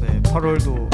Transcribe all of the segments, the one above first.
네, 8월도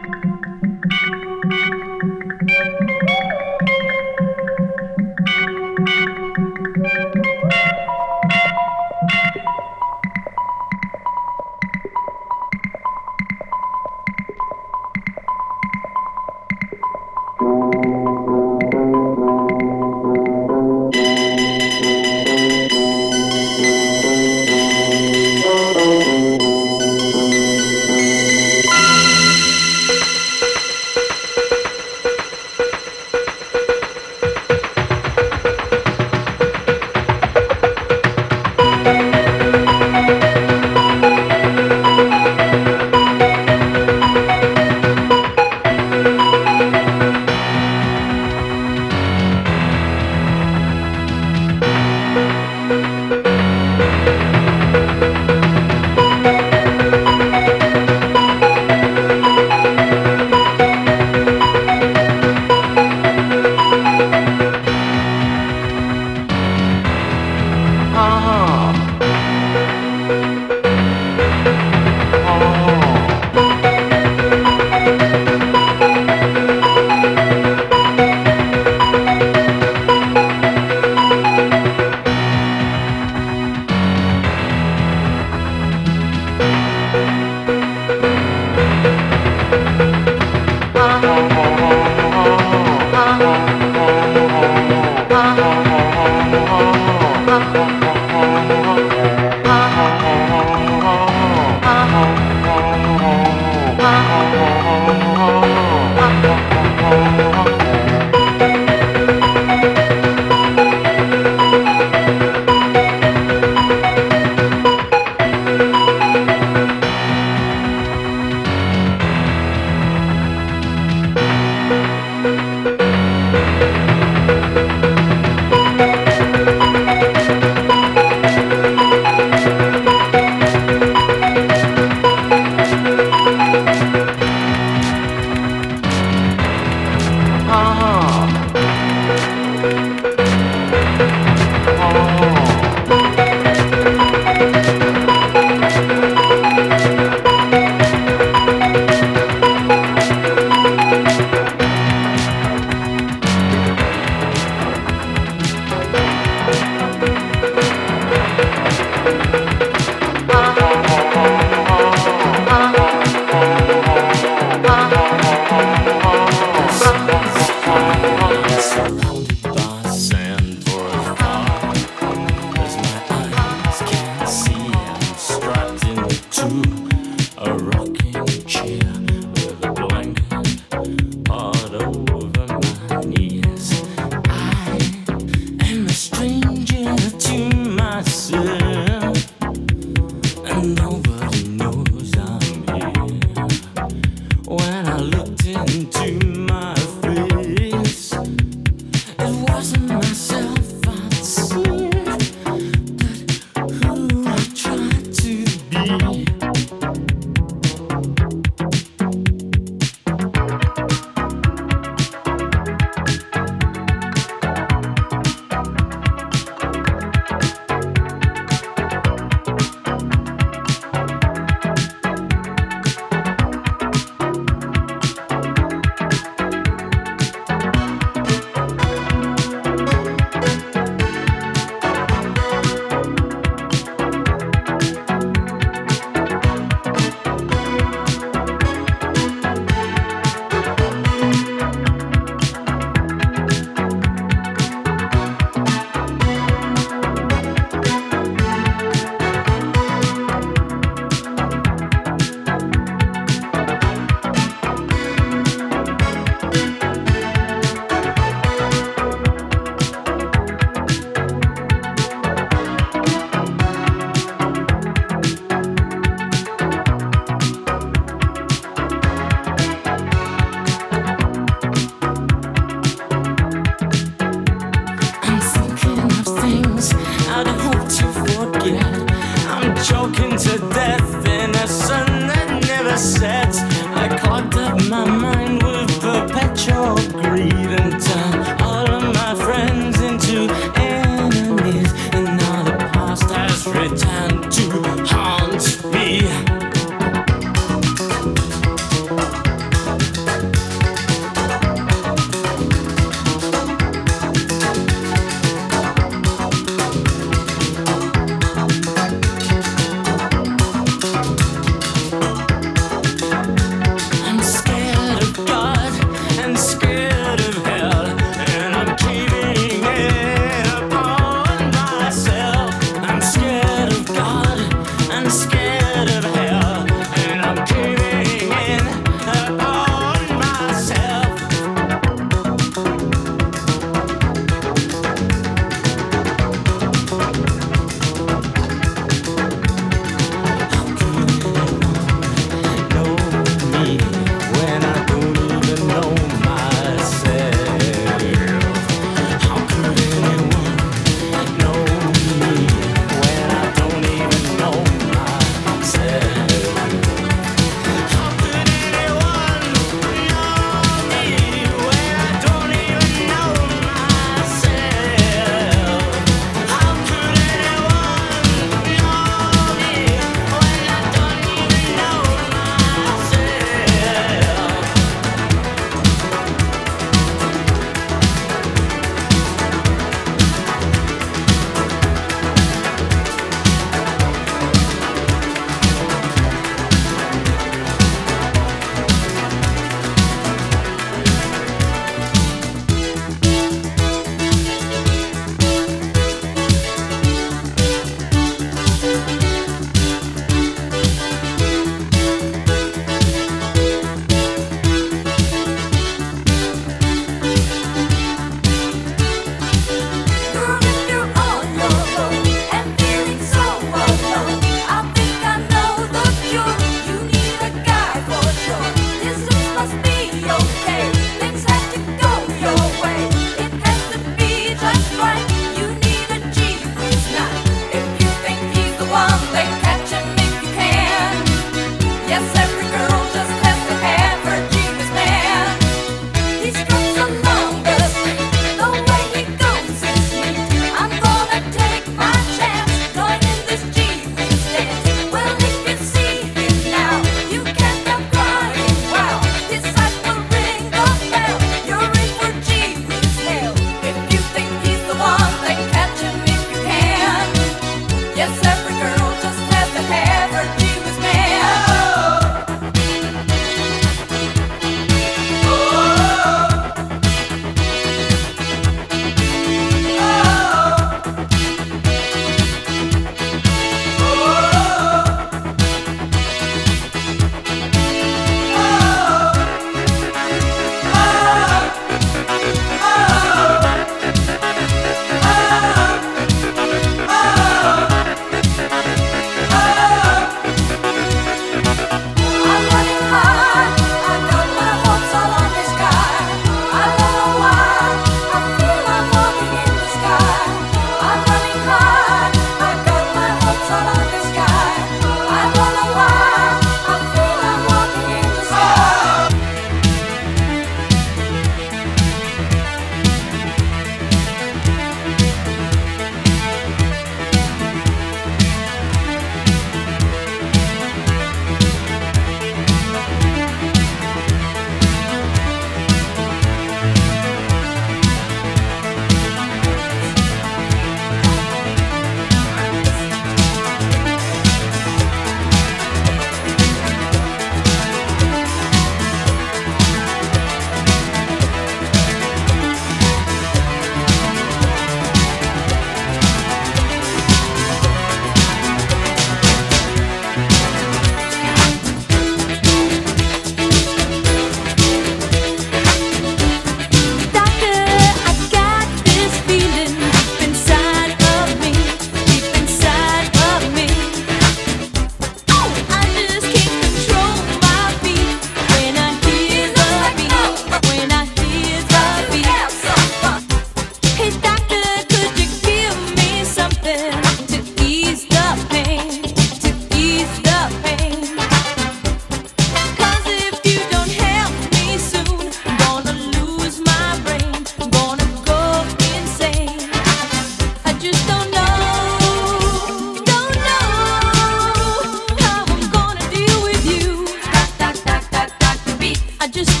I just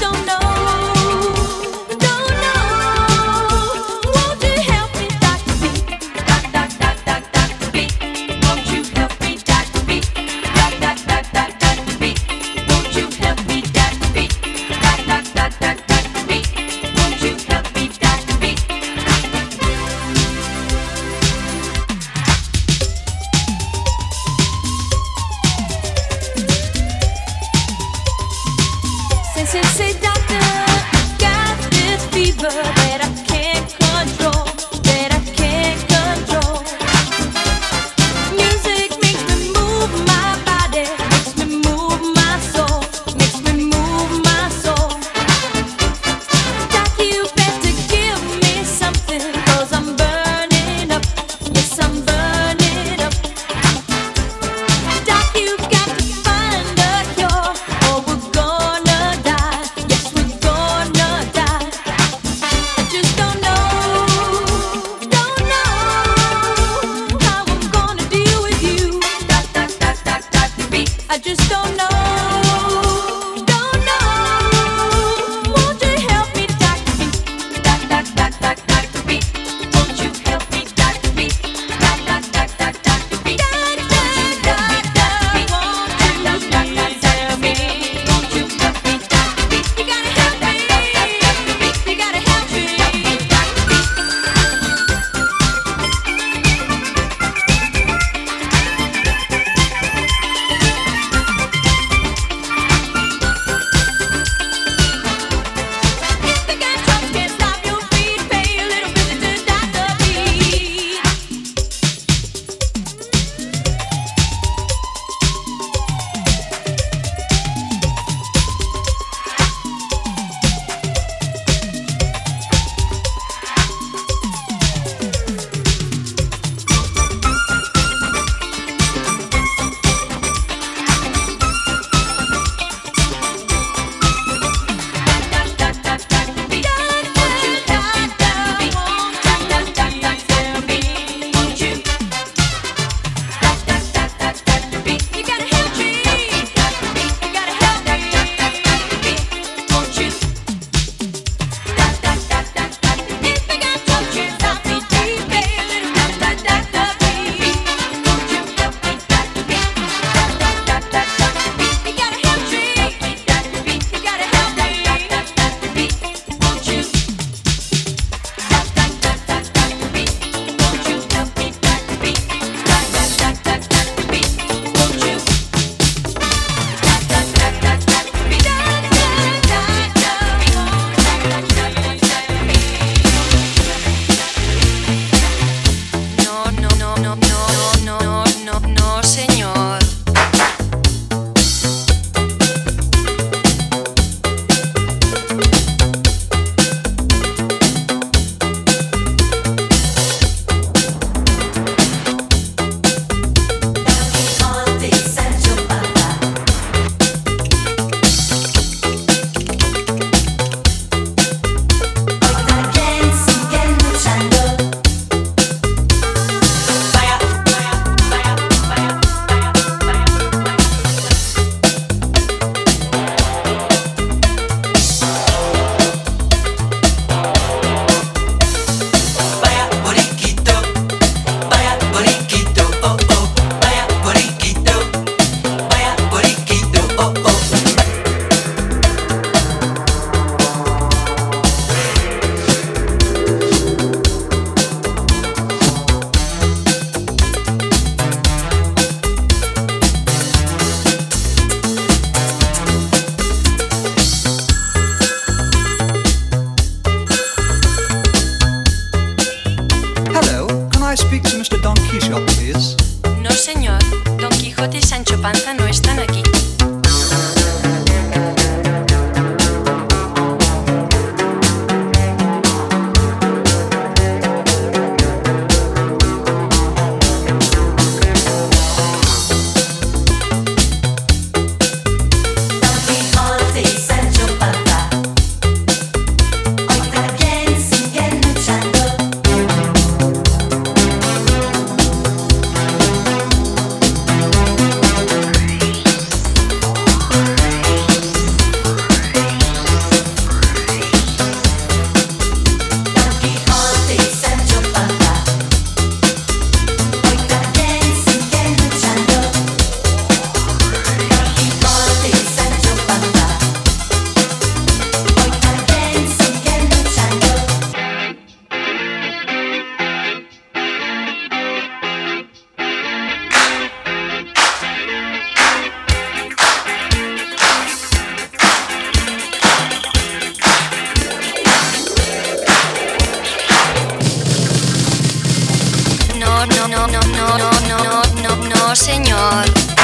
no, no, no, no, no, no, no, no, señor.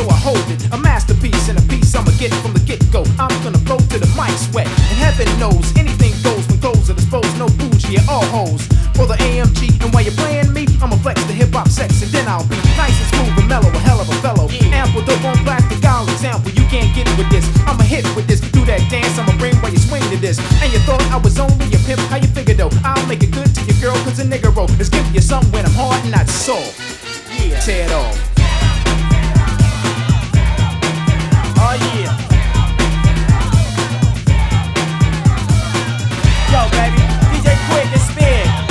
So I hold it. A masterpiece and a piece I'ma get from the get go. I'm gonna flow to the mic sweat. And heaven knows anything goes when clothes are disposed. No bougie at all hoes. For the AMG, and while you're playing me, I'ma flex the hip hop sex. And then I'll be nice and smooth and mellow, a hell of a fellow. Ample dope on plastic, I'll example. You can't get it with this. I'ma hit with this. Do that dance, I'ma bring while you swing to this. And you thought I was only a pimp, how you figure though? I'll make it good to your girl, cause a nigga roll. Let's give you something when I'm hard and not soft. Yeah. Tear it off. Yo, baby, DJ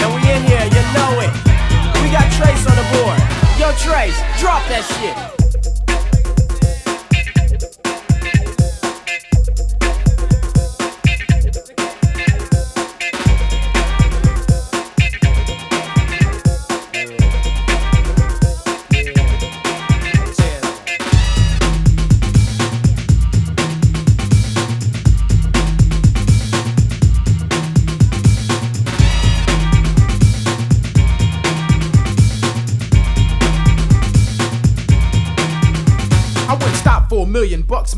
and we in here, you know it. We got Trace on the board. Yo, Trace, drop that shit.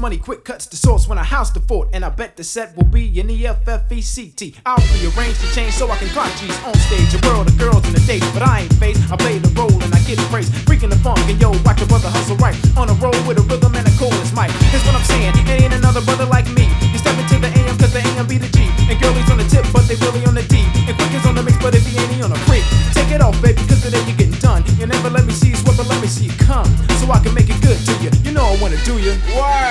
Money quick cuts the source when I house the fort. And I bet the set will be an E EFFECT. I'll rearrange the change so I can clock G's on stage. A world of girls in the date, but I ain't phased. I play the role and I get praise. Freaking the funk and yo, watch a brother hustle right. On a roll with a rhythm and a coolest mic. Here's what I'm saying, ain't another brother like me. You step into the AM cause the AM be the G. And girlies on the tip, but they really on the D. And quick is on the mix, but if he ain't, he on a freak. Take it off, baby, cause today you're getting done. You never let me see you sweat, but let me see you come. So I can make it good to you. You know I wanna do you. Word.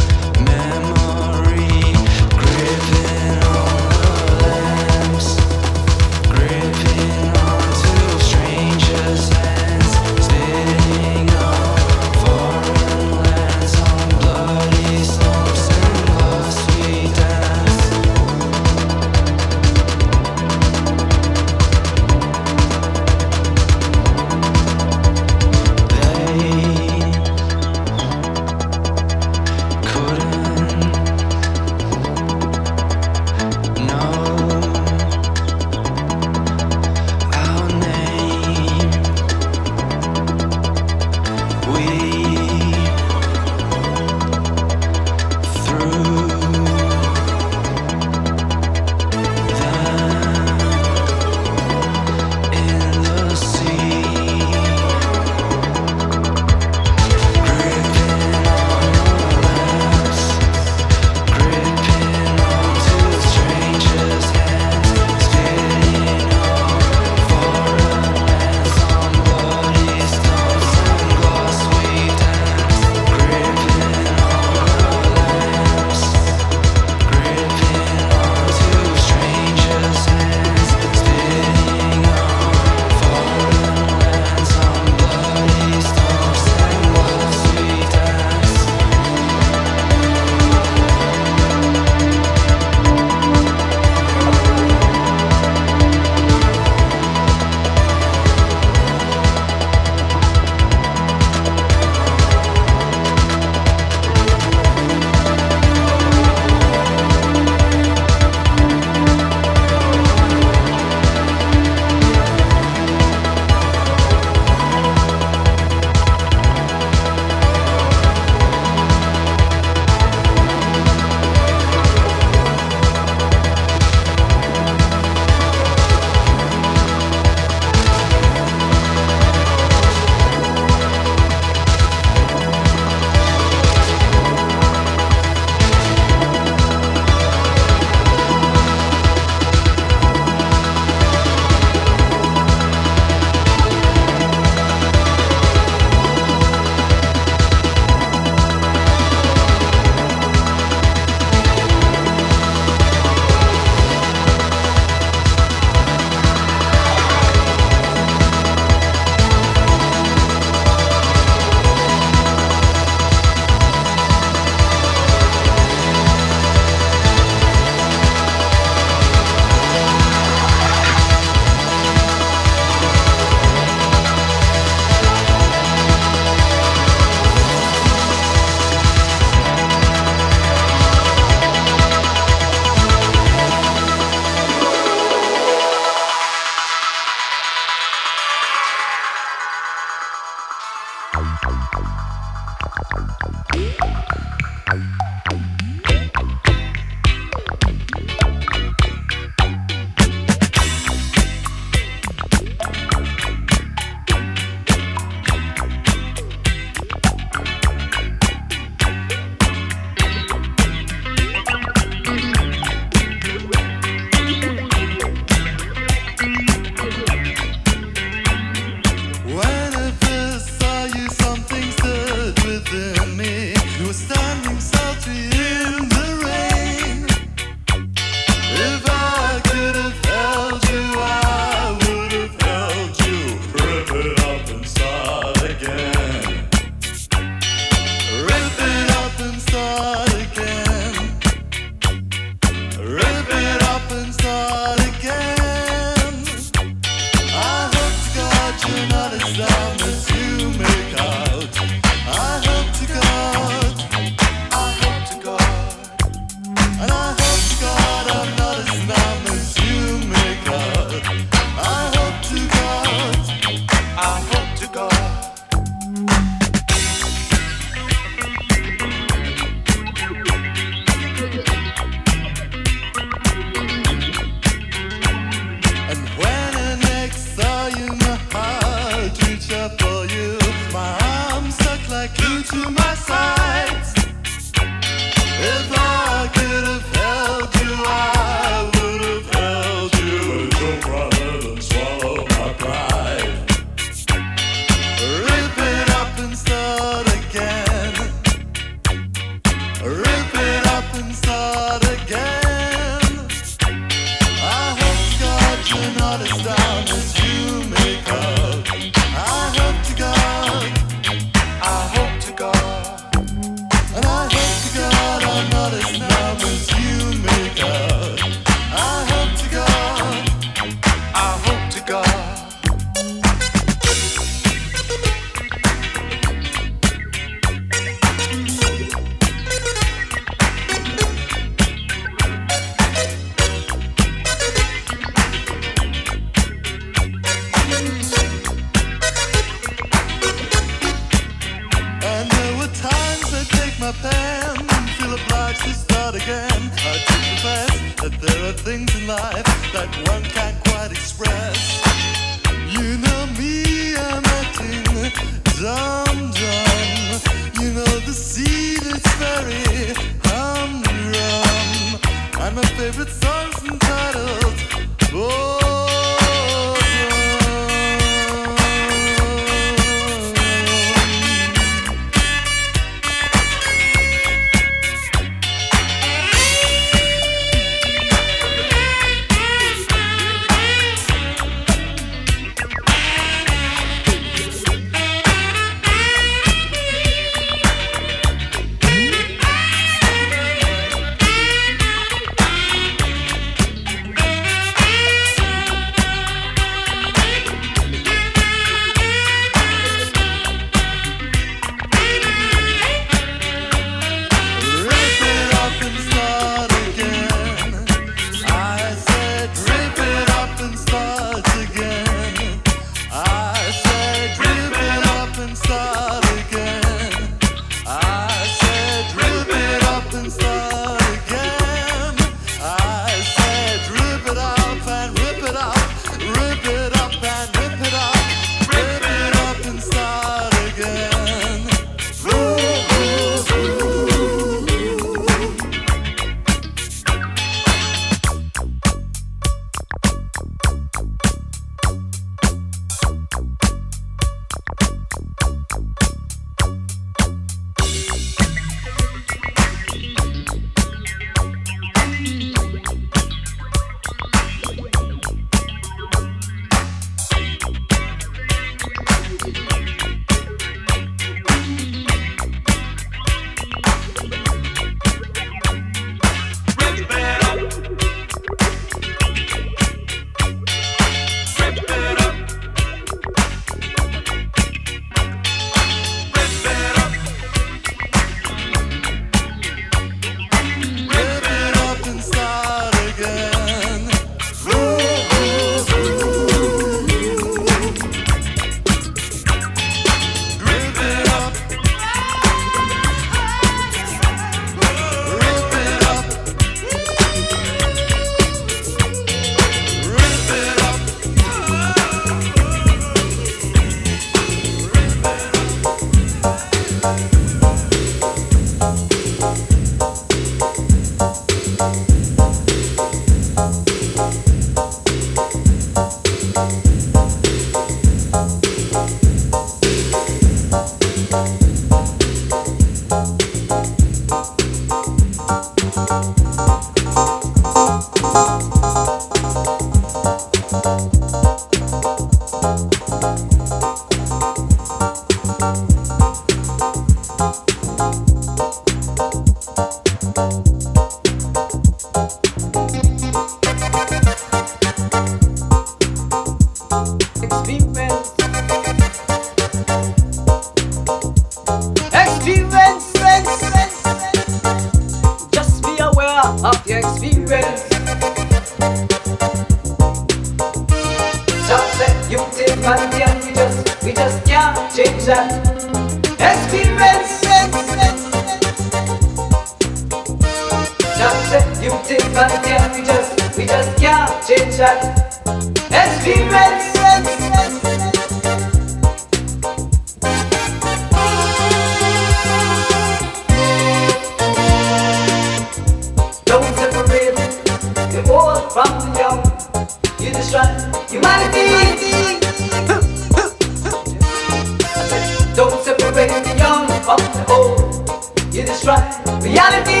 Reality.